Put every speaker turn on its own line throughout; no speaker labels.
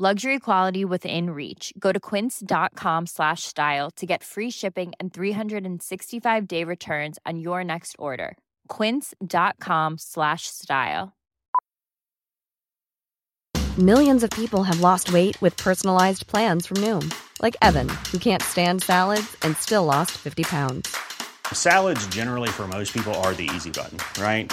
Luxury quality within reach. Go to quince.com slash style to get free shipping and 365 day returns on your next order. Quince.com slash style.
Millions of people have lost weight with personalized plans from Noom, like Evan, who can't stand salads and still lost 50 pounds.
Salads, generally, for most people, are the easy button, right?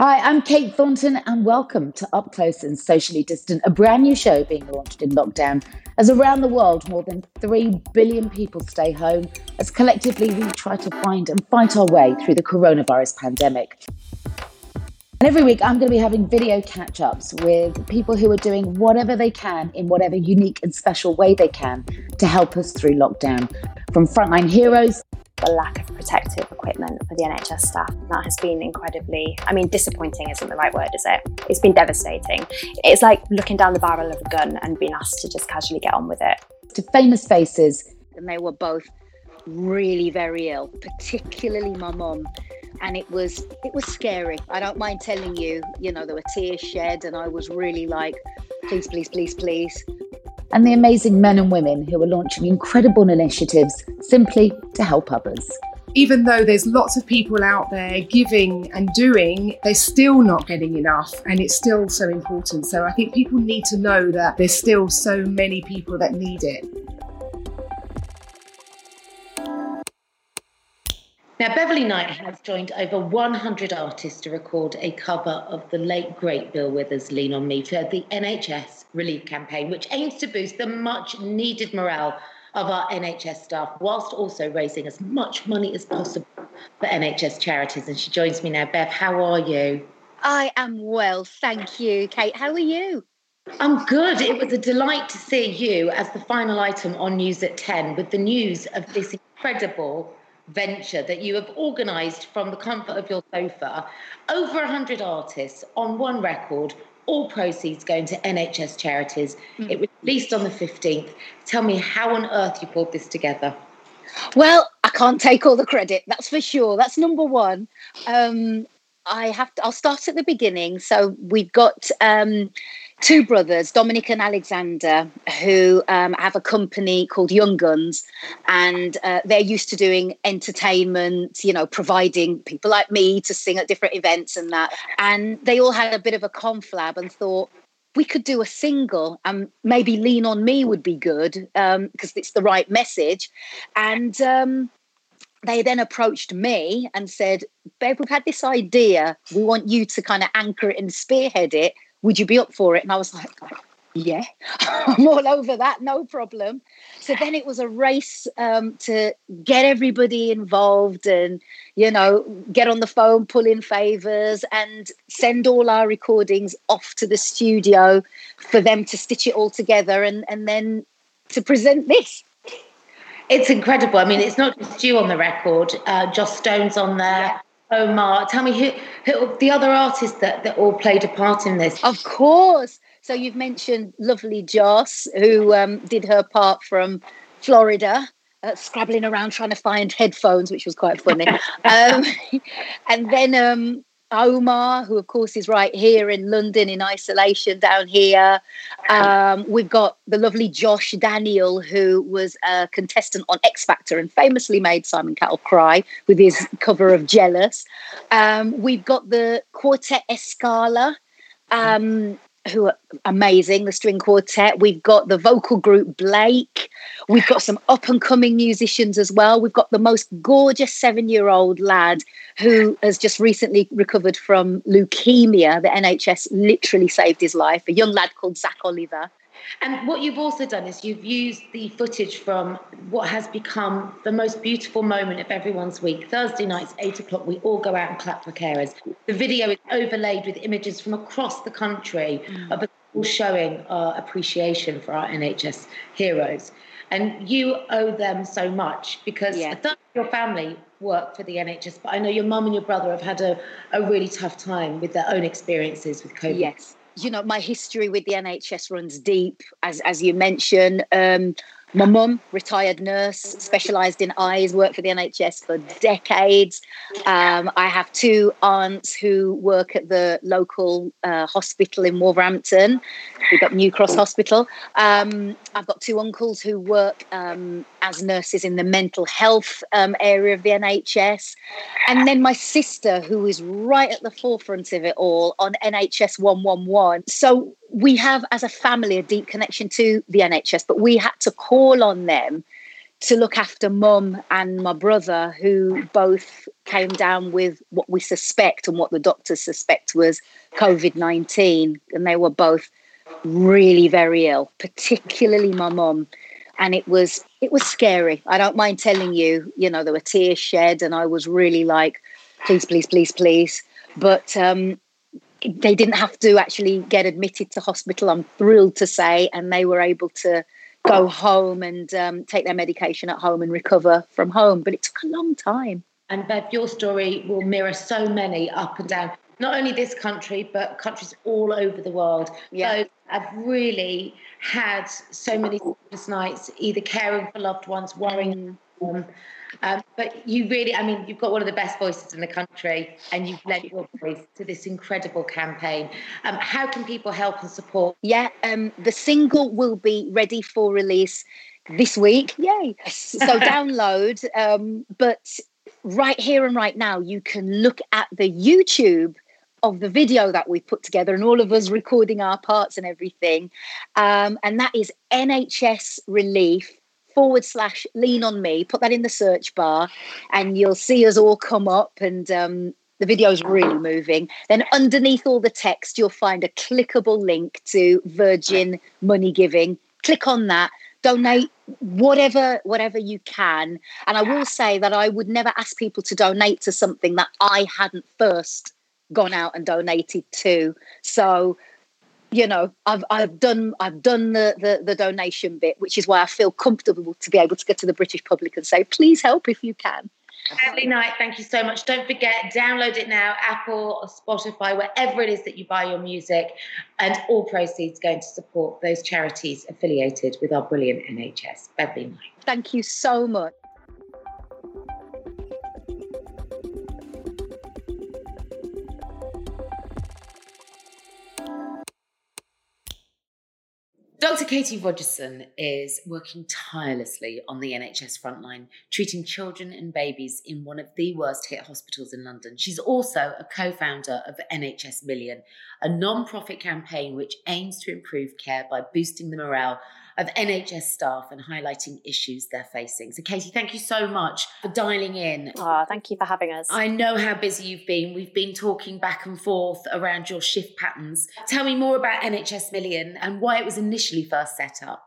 Hi, I'm Kate Thornton, and welcome to Up Close and Socially Distant, a brand new show being launched in lockdown. As around the world, more than 3 billion people stay home, as collectively we try to find and fight our way through the coronavirus pandemic. And every week, I'm going to be having video catch ups with people who are doing whatever they can in whatever unique and special way they can to help us through lockdown. From frontline heroes
the lack of protective equipment for the NHS staff. That has been incredibly, I mean, disappointing isn't the right word, is it? It's been devastating. It's like looking down the barrel of a gun and being asked to just casually get on with it.
To famous faces.
And they were both really very ill, particularly my mum. And it was it was scary. I don't mind telling you, you know, there were tears shed and I was really like, please, please, please, please
and the amazing men and women who are launching incredible initiatives simply to help others.
Even though there's lots of people out there giving and doing, they're still not getting enough, and it's still so important. So I think people need to know that there's still so many people that need it.
Now, Beverly Knight has joined over 100 artists to record a cover of the late great Bill Withers' Lean on Me for the NHS relief campaign, which aims to boost the much needed morale of our NHS staff, whilst also raising as much money as possible for NHS charities. And she joins me now. Bev, how are you?
I am well, thank you. Kate, how are you?
I'm good. It was a delight to see you as the final item on News at 10 with the news of this incredible venture that you have organised from the comfort of your sofa. Over 100 artists on one record all proceeds going to NHS charities. Mm. It was released on the 15th. Tell me how on earth you pulled this together.
Well, I can't take all the credit, that's for sure. That's number one. Um, I have to, I'll start at the beginning. So we've got um, two brothers, Dominic and Alexander, who um, have a company called Young Guns, and uh, they're used to doing entertainment, you know, providing people like me to sing at different events and that. And they all had a bit of a conflab and thought, we could do a single and maybe lean on me would be good because um, it's the right message. And um, they then approached me and said Bev, we've had this idea. We want you to kind of anchor it and spearhead it would you be up for it? And I was like, yeah, I'm all over that, no problem. So then it was a race um, to get everybody involved and, you know, get on the phone, pull in favors, and send all our recordings off to the studio for them to stitch it all together and, and then to present this.
It's incredible. I mean, it's not just you on the record, uh, Joss Stone's on there. Yeah. Omar, tell me who, who the other artists that, that all played a part in this.
Of course. So you've mentioned lovely Joss, who um, did her part from Florida. Uh, scrabbling around trying to find headphones, which was quite funny. um, and then um, Omar, who of course is right here in London in isolation down here. Um, we've got the lovely Josh Daniel, who was a contestant on X Factor and famously made Simon Cowell cry with his cover of Jealous. Um, we've got the Quartet Escala. Um, who are amazing, the string quartet. We've got the vocal group Blake. We've got some up and coming musicians as well. We've got the most gorgeous seven year old lad who has just recently recovered from leukemia. The NHS literally saved his life, a young lad called Zach Oliver.
And what you've also done is you've used the footage from what has become the most beautiful moment of everyone's week. Thursday nights, eight o'clock, we all go out and clap for carers. The video is overlaid with images from across the country mm. of people showing our appreciation for our NHS heroes. And you owe them so much because yeah. your family work for the NHS, but I know your mum and your brother have had a, a really tough time with their own experiences with COVID.
Yes you know, my history with the NHS runs deep, as as you mentioned. Um, my mum, retired nurse, specialised in eyes, worked for the NHS for decades. Um, I have two aunts who work at the local uh, hospital in Wolverhampton. We've got New Cross Hospital. Um, I've got two uncles who work um, as nurses in the mental health um, area of the NHS. And then my sister, who is right at the forefront of it all on NHS 111. So we have, as a family, a deep connection to the NHS, but we had to call on them to look after mum and my brother, who both came down with what we suspect and what the doctors suspect was COVID 19. And they were both really very ill, particularly my mum. And it was it was scary. I don't mind telling you, you know, there were tears shed, and I was really like, please, please, please, please. But um, they didn't have to actually get admitted to hospital. I'm thrilled to say, and they were able to go home and um, take their medication at home and recover from home. But it took a long time.
And Bev, your story will mirror so many up and down, not only this country, but countries all over the world. Yeah. So I've really had so many sleepless nights, either caring for loved ones, worrying mm. them, um, but you really, I mean, you've got one of the best voices in the country and you've led your voice to this incredible campaign. Um, how can people help and support?
Yeah, um, the single will be ready for release this week. Yay. So download. Um, but right here and right now, you can look at the YouTube of the video that we've put together and all of us recording our parts and everything. Um, and that is NHS Relief forward slash lean on me, put that in the search bar, and you'll see us all come up and um, the video is really moving. Then underneath all the text, you'll find a clickable link to Virgin Money Giving. Click on that. Donate whatever whatever you can. And I will say that I would never ask people to donate to something that I hadn't first gone out and donated to. So you know i've i've done i've done the, the, the donation bit which is why i feel comfortable to be able to get to the british public and say please help if you can
Lovely night. Thank you so much. Don't forget, download it now, Apple or Spotify, wherever it is that you buy your music. And all proceeds going to support those charities affiliated with our brilliant NHS. Beverly Knight.
Thank you so much.
Dr. Katie Rogerson is working tirelessly on the NHS frontline, treating children and babies in one of the worst hit hospitals in London. She's also a co founder of NHS Million, a non profit campaign which aims to improve care by boosting the morale of NHS staff and highlighting issues they're facing. So, Katie, thank you so much for dialing in.
Oh, thank you for having us.
I know how busy you've been. We've been talking back and forth around your shift patterns. Tell me more about NHS Million and why it was initially first set up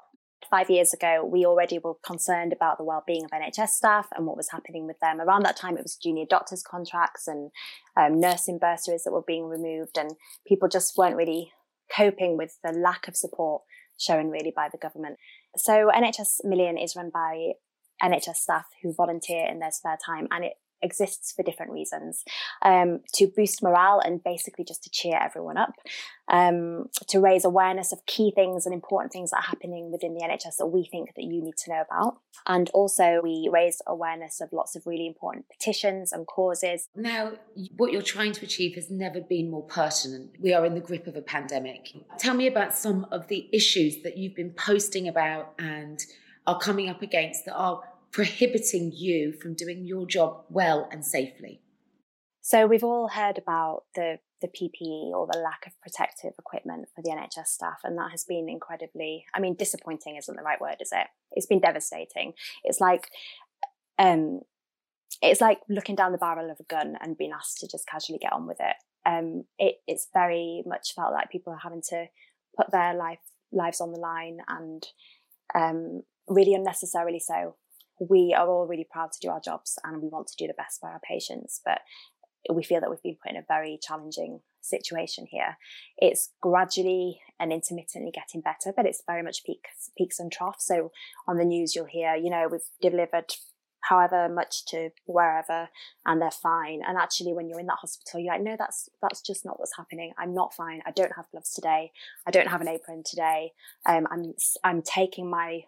five years ago, we already were concerned about the well-being of NHS staff and what was happening with them. Around that time, it was junior doctors' contracts and um, nursing bursaries that were being removed, and people just weren't really coping with the lack of support shown really by the government. So NHS Million is run by NHS staff who volunteer in their spare time, and it exists for different reasons um, to boost morale and basically just to cheer everyone up, um, to raise awareness of key things and important things that are happening within the NHS that we think that you need to know about. And also, we raise awareness of lots of really important petitions and causes.
Now, what you're trying to achieve has never been more pertinent. We are in the grip of a pandemic. Tell me about some of the issues that you've been posting about and are coming up against that are prohibiting you from doing your job well and safely?
So we've all heard about the the PPE or the lack of protective equipment for the NHS staff, and that has been incredibly. I mean, disappointing isn't the right word, is it? It's been devastating. It's like, um, it's like looking down the barrel of a gun and being asked to just casually get on with it. Um, it it's very much felt like people are having to put their life lives on the line and um, really unnecessarily so we are all really proud to do our jobs and we want to do the best by our patients, but we feel that we've been put in a very challenging situation here. It's gradually and intermittently getting better, but it's very much peaks, peaks and troughs. So on the news, you'll hear, you know, we've delivered however much to wherever and they're fine. And actually when you're in that hospital you're like no that's that's just not what's happening. I'm not fine. I don't have gloves today. I don't have an apron today. Um, i'm i'm taking my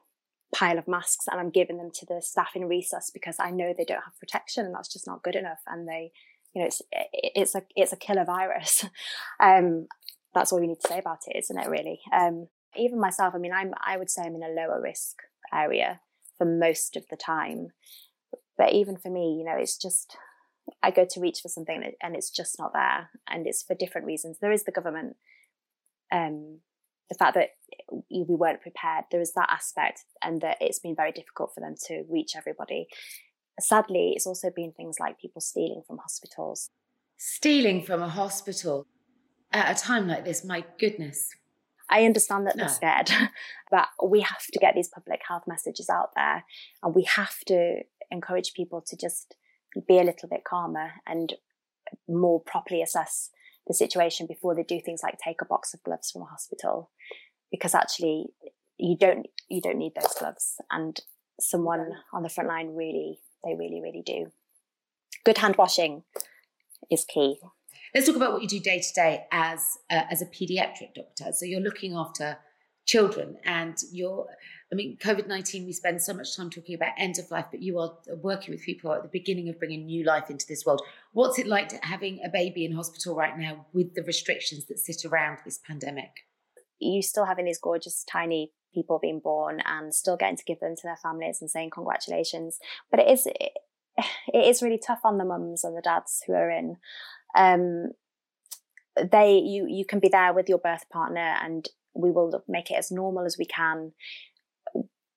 pile of masks and I'm giving them to the staff in resus because I know they don't have protection and that's just not good enough. And they, you know, it's it's a it's a killer virus. um, that's all you need to say about it, isn't it? Really. Um, even myself, I mean, I'm I would say I'm in a lower risk area for most of the time, but even for me, you know, it's just I go to reach for something and it's just not there, and it's for different reasons. There is the government. Um, the fact that eh, we weren't prepared. There is that aspect, and that it's been very difficult for them to reach everybody. Sadly, it's also been things like people stealing from hospitals.
Stealing from a hospital at a time like this, my goodness.
I understand that they're scared, but we have to get these public health messages out there, and we have to encourage people to just be a little bit calmer and more properly assess the situation before they do things like take a box of gloves from a hospital. Because actually you don't you don't need those gloves. And someone on the front line really they really really do. Good hand washing is key.
Let's talk about what you do day to day as uh, as a pediatric doctor. So you're looking after children and you're i mean covid-19 we spend so much time talking about end of life but you are working with people at the beginning of bringing new life into this world. What's it like having a baby in hospital right now with the restrictions that sit around this pandemic?
You still having these gorgeous tiny people being born and still getting to give them to their families and saying congratulations. But it is it, it is really tough on the mums and the dads who are in. Um, they you you can be there with your birth partner and we will make it as normal as we can.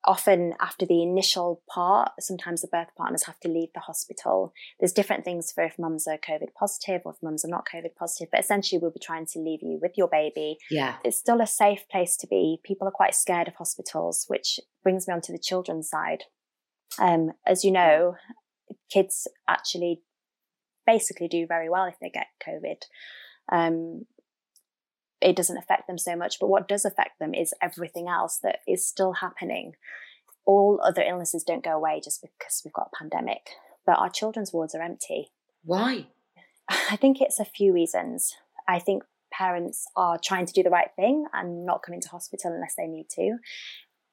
Often, after the initial part, sometimes the birth partners have to leave the hospital. There's different things for if mums are COVID positive or if mums are not COVID positive, but essentially, we'll be trying to leave you with your baby.
Yeah.
It's still a safe place to be. People are quite scared of hospitals, which brings me on to the children's side. Um, as you know, kids actually basically do very well if they get COVID. Um, it doesn't affect them so much. But what does affect them is everything else that is still happening. All other illnesses don't go away just because we've got a pandemic, but our children's wards are empty.
Why?
I think it's a few reasons. I think parents are trying to do the right thing and not coming to hospital unless they need to.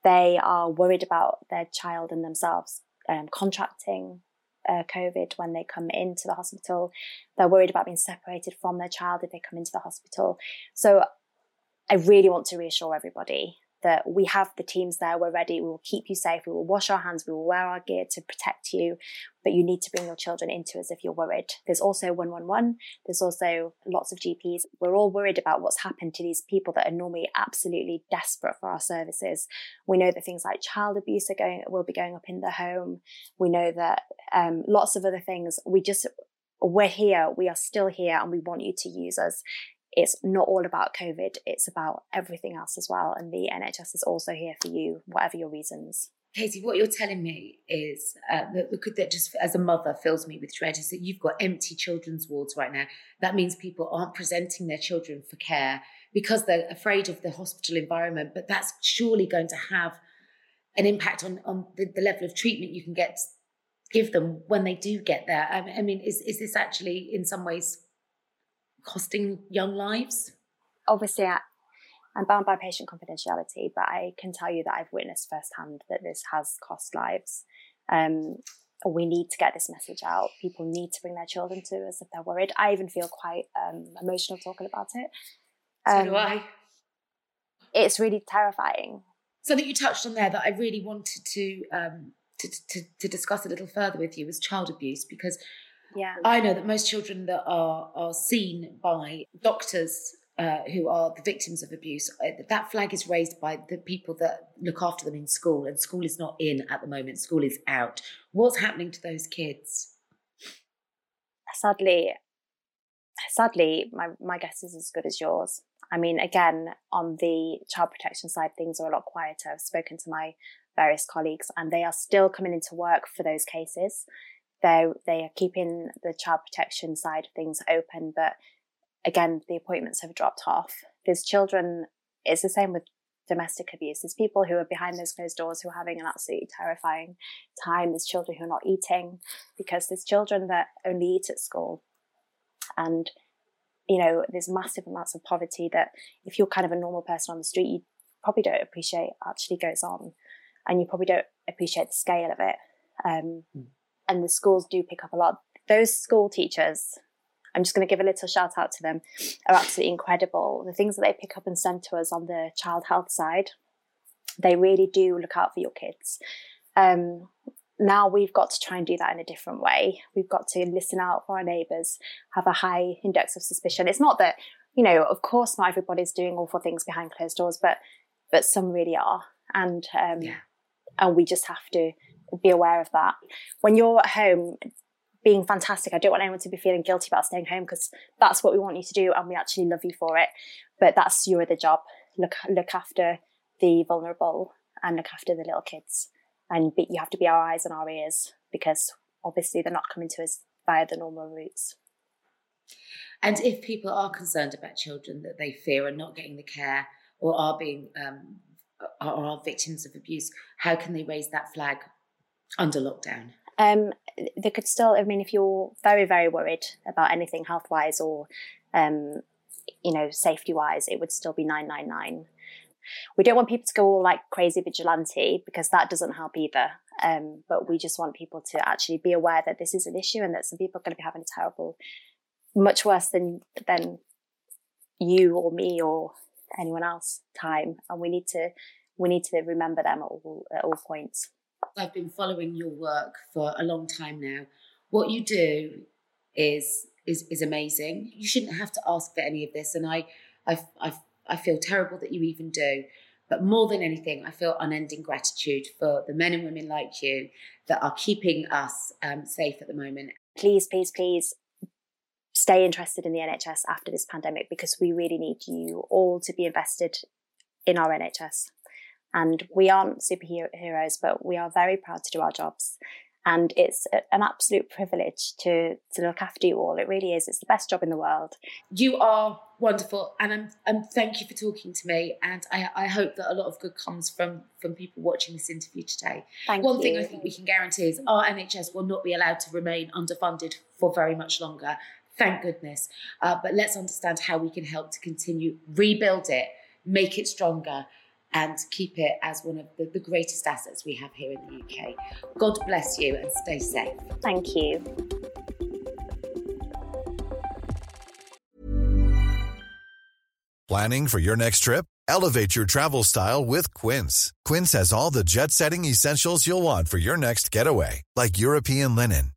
They are worried about their child and themselves um, contracting uh, COVID when they come into the hospital. They're worried about being separated from their child if they come into the hospital. So I really want to reassure everybody that we have the teams there, we're ready, we will keep you safe, we will wash our hands, we will wear our gear to protect you, but you need to bring your children into us if you're worried. There's also 111, there's also lots of GPs. We're all worried about what's happened to these people that are normally absolutely desperate for our services. We know that things like child abuse are going will be going up in the home. We know that um, lots of other things. We just we're here, we are still here, and we want you to use us it's not all about COVID, it's about everything else as well. And the NHS is also here for you, whatever your reasons.
Katie, what you're telling me is uh, that, that just as a mother fills me with dread is that you've got empty children's wards right now. That means people aren't presenting their children for care because they're afraid of the hospital environment. But that's surely going to have an impact on, on the, the level of treatment you can get give them when they do get there? I mean, is, is this actually in some ways costing young lives?
Obviously, I, I'm bound by patient confidentiality, but I can tell you that I've witnessed firsthand that this has cost lives. Um, we need to get this message out. People need to bring their children to us if they're worried. I even feel quite um, emotional talking about it.
Um, so do um, I.
It's really terrifying.
Something you touched on there that I really wanted to um, to, to, to discuss a little further with you is child abuse because
yeah.
I know that most children that are are seen by doctors uh, who are the victims of abuse, uh, that flag is raised by the people that look after them in school, and school is not in at the moment. School is out. What's happening to those kids?
Sadly, sadly, my my guess is as good as yours. I mean, again, on the child protection side, things are a lot quieter. I've spoken to my various colleagues, and they are still coming into work for those cases. They they are keeping the child protection side of things open, but again, the appointments have dropped off. There's children. It's the same with domestic abuse. There's people who are behind those closed doors who are having an absolutely terrifying time. There's children who are not eating because there's children that only eat at school, and you know, there's massive amounts of poverty that if you're kind of a normal person on the street, you probably don't appreciate actually goes on and you probably don't appreciate the scale of it. Um, mm. And the schools do pick up a lot. Those school teachers, I'm just going to give a little shout out to them, are absolutely incredible. The things that they pick up and send to us on the child health side, they really do look out for your kids. Um, now we've got to try and do that in a different way. We've got to listen out for our neighbours, have a high index of suspicion. It's not that, you know, of course, not everybody's doing awful things behind closed doors, but but some really are. And um, yeah and we just have to be aware of that. When you're at home, being fantastic, I don't want anyone to be feeling guilty about staying home because that's what we want you to do, and we actually love you for it. But that's your other job. Look look after the vulnerable and look after the little kids, and be, you have to be our eyes and our ears because obviously they're not coming to us via the normal routes.
And if people are concerned about children that they fear are not getting the care or are being um, are, are victims of abuse, how can they raise that flag under lockdown?
Um, they could still. I mean, if you're very, very worried about anything health wise or, um, you know, safety wise, it would still be nine nine nine. We don't want people to go all like crazy vigilante because that doesn't help either. Um, but we just want people to actually be aware that this is an issue and that some people are going to be having a terrible, much worse than than you or me or anyone else time, and we need to we need to remember them at all, at all points.
I've been following your work for a long time now. What you do is is is amazing. You shouldn't have to ask for any of this, and I I I I feel terrible that you even do. But more than anything, I feel unending gratitude for the men and women like you that are keeping us um, safe at the moment.
Please, please, please stay interested in the NHS after this pandemic because we really need you all to be invested in our NHS. And we aren't superheroes, but we are very proud to do our jobs. And it's an absolute privilege to, to look after you all. It really is. It's the best job in the world.
You are wonderful. And I'm, and thank you for talking to me. And I, I hope that a lot of good comes from, from people watching this interview today.
Thank
One
you.
thing I think we can guarantee is our NHS will not be allowed to remain underfunded for very much longer. Thank goodness. Uh, but let's understand how we can help to continue, rebuild it, make it stronger, and keep it as one of the, the greatest assets we have here in the UK. God bless you and stay safe.
Thank you.
Planning for your next trip? Elevate your travel style with Quince. Quince has all the jet setting essentials you'll want for your next getaway, like European linen,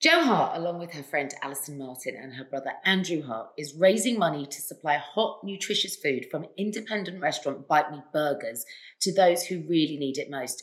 Jo Hart, along with her friend Alison Martin and her brother Andrew Hart, is raising money to supply hot, nutritious food from independent restaurant Bite Me Burgers to those who really need it most.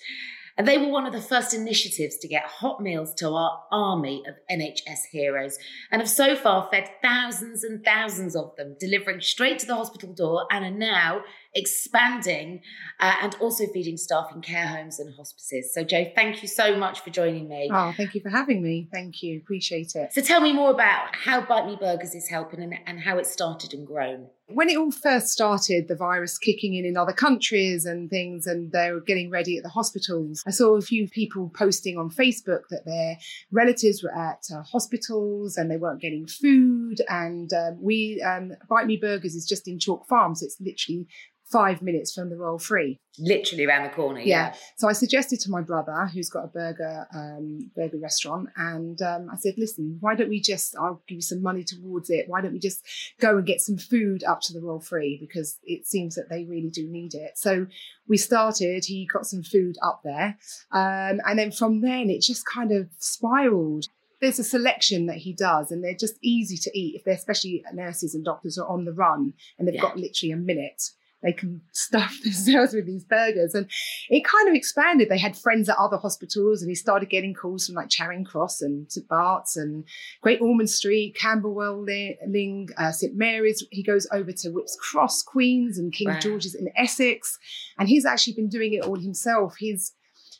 And they were one of the first initiatives to get hot meals to our army of NHS heroes and have so far fed thousands and thousands of them, delivering straight to the hospital door and are now expanding uh, and also feeding staff in care homes and hospices. So, Jo, thank you so much for joining me.
Oh, thank you for having me. Thank you. Appreciate it.
So, tell me more about how Bite Me Burgers is helping and, and how it started and grown.
When it all first started, the virus kicking in in other countries and things, and they were getting ready at the hospitals, I saw a few people posting on Facebook that their relatives were at uh, hospitals and they weren't getting food. And um, we, um, Bite Me Burgers is just in Chalk Farm, so it's literally five minutes from the Royal Free.
Literally around the corner.
Yeah.
Yeah.
So I suggested to my brother, who's got a burger um, burger restaurant, and um, I said, "Listen, why don't we just? I'll give you some money towards it. Why don't we just go and get some food up to the Royal Free because it seems that they really do need it." So we started. He got some food up there, um, and then from then it just kind of spiraled there's a selection that he does and they're just easy to eat if they're especially nurses and doctors are on the run and they've
Yeah.
got literally a minute they can stuff themselves with these burgers. And it kind of expanded. They had friends at other hospitals and he started getting calls from like charing cross and st bart's and great ormond street camberwell ling uh, st mary's. He goes over to Whipps Cross queens and king
Wow.
george's in essex. And he's actually been doing it all himself. He's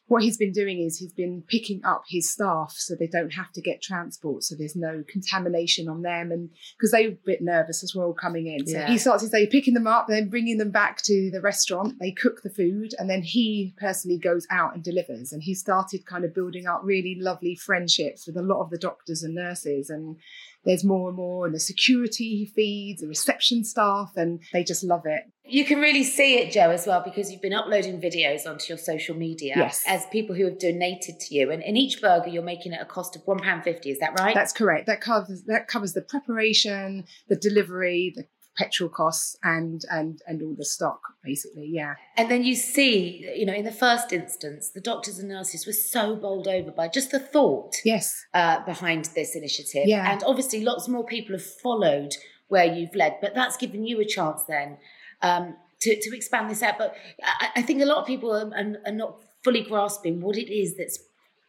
what he's been doing is he's been picking up his staff so they don't have to get transport so there's no contamination on them and because they were a bit nervous as well coming in. So
Yeah.
he starts his day picking them up then bringing them back to the restaurant. They cook the food and then he personally goes out and delivers. And he started kind of building up really lovely friendships with a lot of the doctors and nurses and there's more and more and the security he feeds the reception staff and they just love it
You can really see it, Jo, as well, because you've been uploading videos onto your social media
Yes.
as people who have donated to you. And in each burger, you're making it a cost of £1.50. Is that right?
That's correct. That covers that covers the preparation, the delivery, the petrol costs, and and and all the stock, basically. Yeah.
And then you see, you know, in the first instance, the doctors and nurses were so bowled over by just the thought
Yes.
uh, behind this initiative.
Yeah.
And obviously, lots more people have followed where you've led, but that's given you a chance then um, to, to expand this out. But I, I think a lot of people are, are, are not fully grasping what it is that's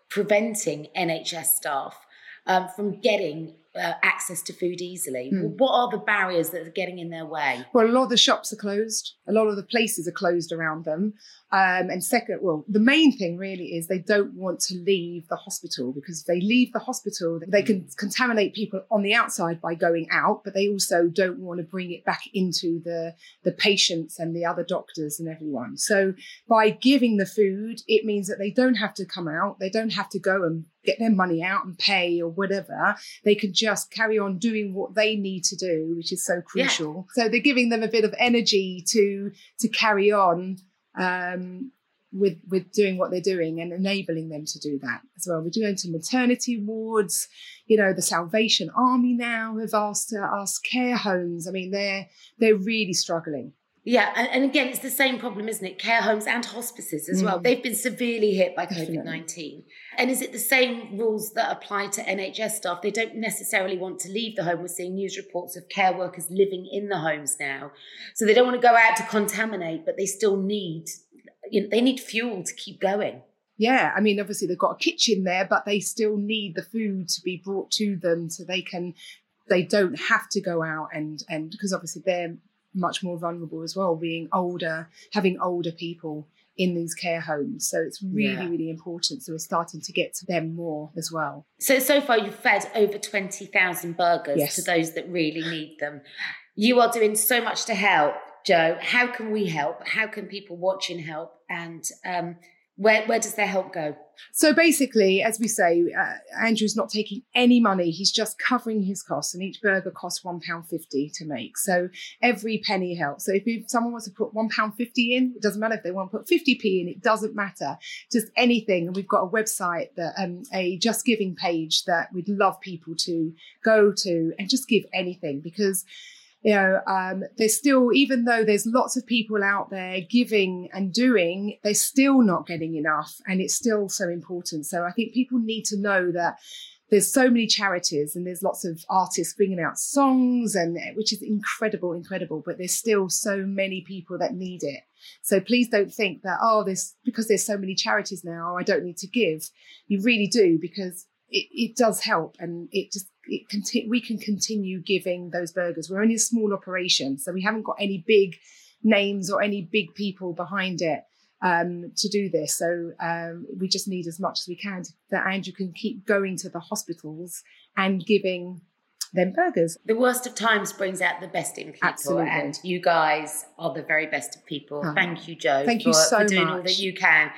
preventing NHS staff um, from getting uh, access to food easily.
Hmm.
What are the barriers that are getting in their way?
Well, a lot of the shops are closed. A lot of the places are closed around them. Um, and second, well, the main thing really is they don't want to leave the hospital because if they leave the hospital, they can contaminate people on the outside by going out, but they also don't want to bring it back into the, the patients and the other doctors and everyone. So by giving the food, it means that they don't have to come out. They don't have to go and get their money out and pay or whatever. They can just carry on doing what they need to do, which is so crucial. So they're giving them a bit of energy to to carry on um, with with doing what they're doing and enabling them to do that as well. We're doing to maternity wards. You know, the Salvation Army now have asked to ask care homes. I mean, they're they're really struggling.
Yeah, and, and again, it's the same problem, isn't it? Care homes and hospices as well.
Mm.
They've been severely hit by COVID 19. And is it the same rules that apply to NHS staff? They don't necessarily want to leave the home. We're seeing news reports of care workers living in the homes now. So they don't want to go out to contaminate, but they still need, you know, they need fuel to keep going.
Yeah, I mean, obviously they've got a kitchen there, but they still need the food to be brought to them so they can, they don't have to go out and and because obviously they're much more vulnerable as well, being older, having older people in these care homes. So it's really,
Yeah.
really important. So we're starting to get to them more as well.
So, so far you've fed over 20,000 burgers
Yes.
to those that really need them. You are doing so much to help, Jo. How can we help? How can people watching help? And um, where, where does their help go?
So basically, as we say, uh, Andrew's not taking any money. He's just covering his costs, and each burger costs one pound fifty to make. So every penny helps. So if, someone wants to put one pound fifty in, it doesn't matter if they want to put fifty p in. It doesn't matter. Just anything. And we've got a website that um, a JustGiving page that we'd love people to go to and just give anything because you know, um, there's still, even though there's lots of people out there giving and doing, they're still not getting enough. And it's still so important. So I think people need to know that there's so many charities and there's lots of artists bringing out songs and which is incredible, incredible. But there's still so many people that need it. So please don't think that, oh, there's because there's so many charities now, I don't need to give. You really do because it, it does help and it just conti- we can continue giving those burgers. We're only a small operation, so we haven't got any big names or any big people behind it um, to do this. So um, we just need as much as we can to, that Andrew can keep going to the hospitals and giving them burgers.
The worst of times brings out the best in people,
Absolutely.
and you guys are the very best of people.
Oh.
Thank you, Jo.
Thank
for,
you so
for doing all that you can,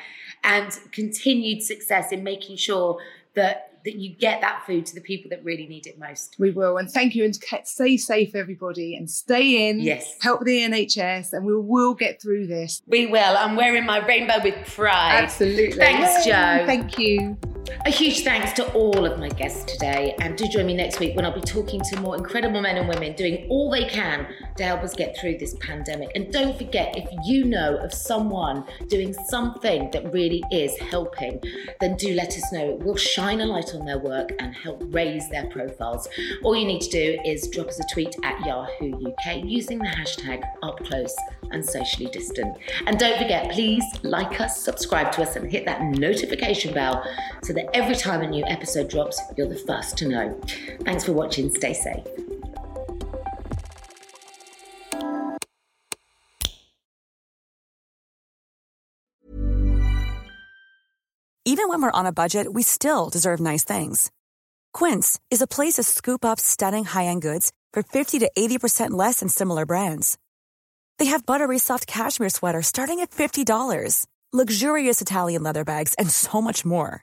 and continued success in making sure that that you get that food to the people that really need it most.
We will, and thank you, and stay safe, everybody, and stay in.
Yes.
help the NHS, and we will get through this.
We will. I'm wearing my rainbow with pride.
Absolutely.
Thanks,
Yay.
Jo.
Thank you.
A huge thanks to all of my guests today, and do join me next week when I'll be talking to more incredible men and women doing all they can to help us get through this pandemic. And don't forget, if you know of someone doing something that really is helping, then do let us know. We'll shine a light on their work and help raise their profiles. All you need to do is drop us a tweet at Yahoo UK using the hashtag up close and socially distant. And don't forget, please like us, subscribe to us, and hit that notification bell so that every time a new episode drops, you're the first to know. Thanks for watching. Stay safe.
Even when we're on a budget, we still deserve nice things. Quince is a place to scoop up stunning high-end goods for 50 to 80% less than similar brands. They have buttery soft cashmere sweaters starting at $50, luxurious Italian leather bags, and so much more.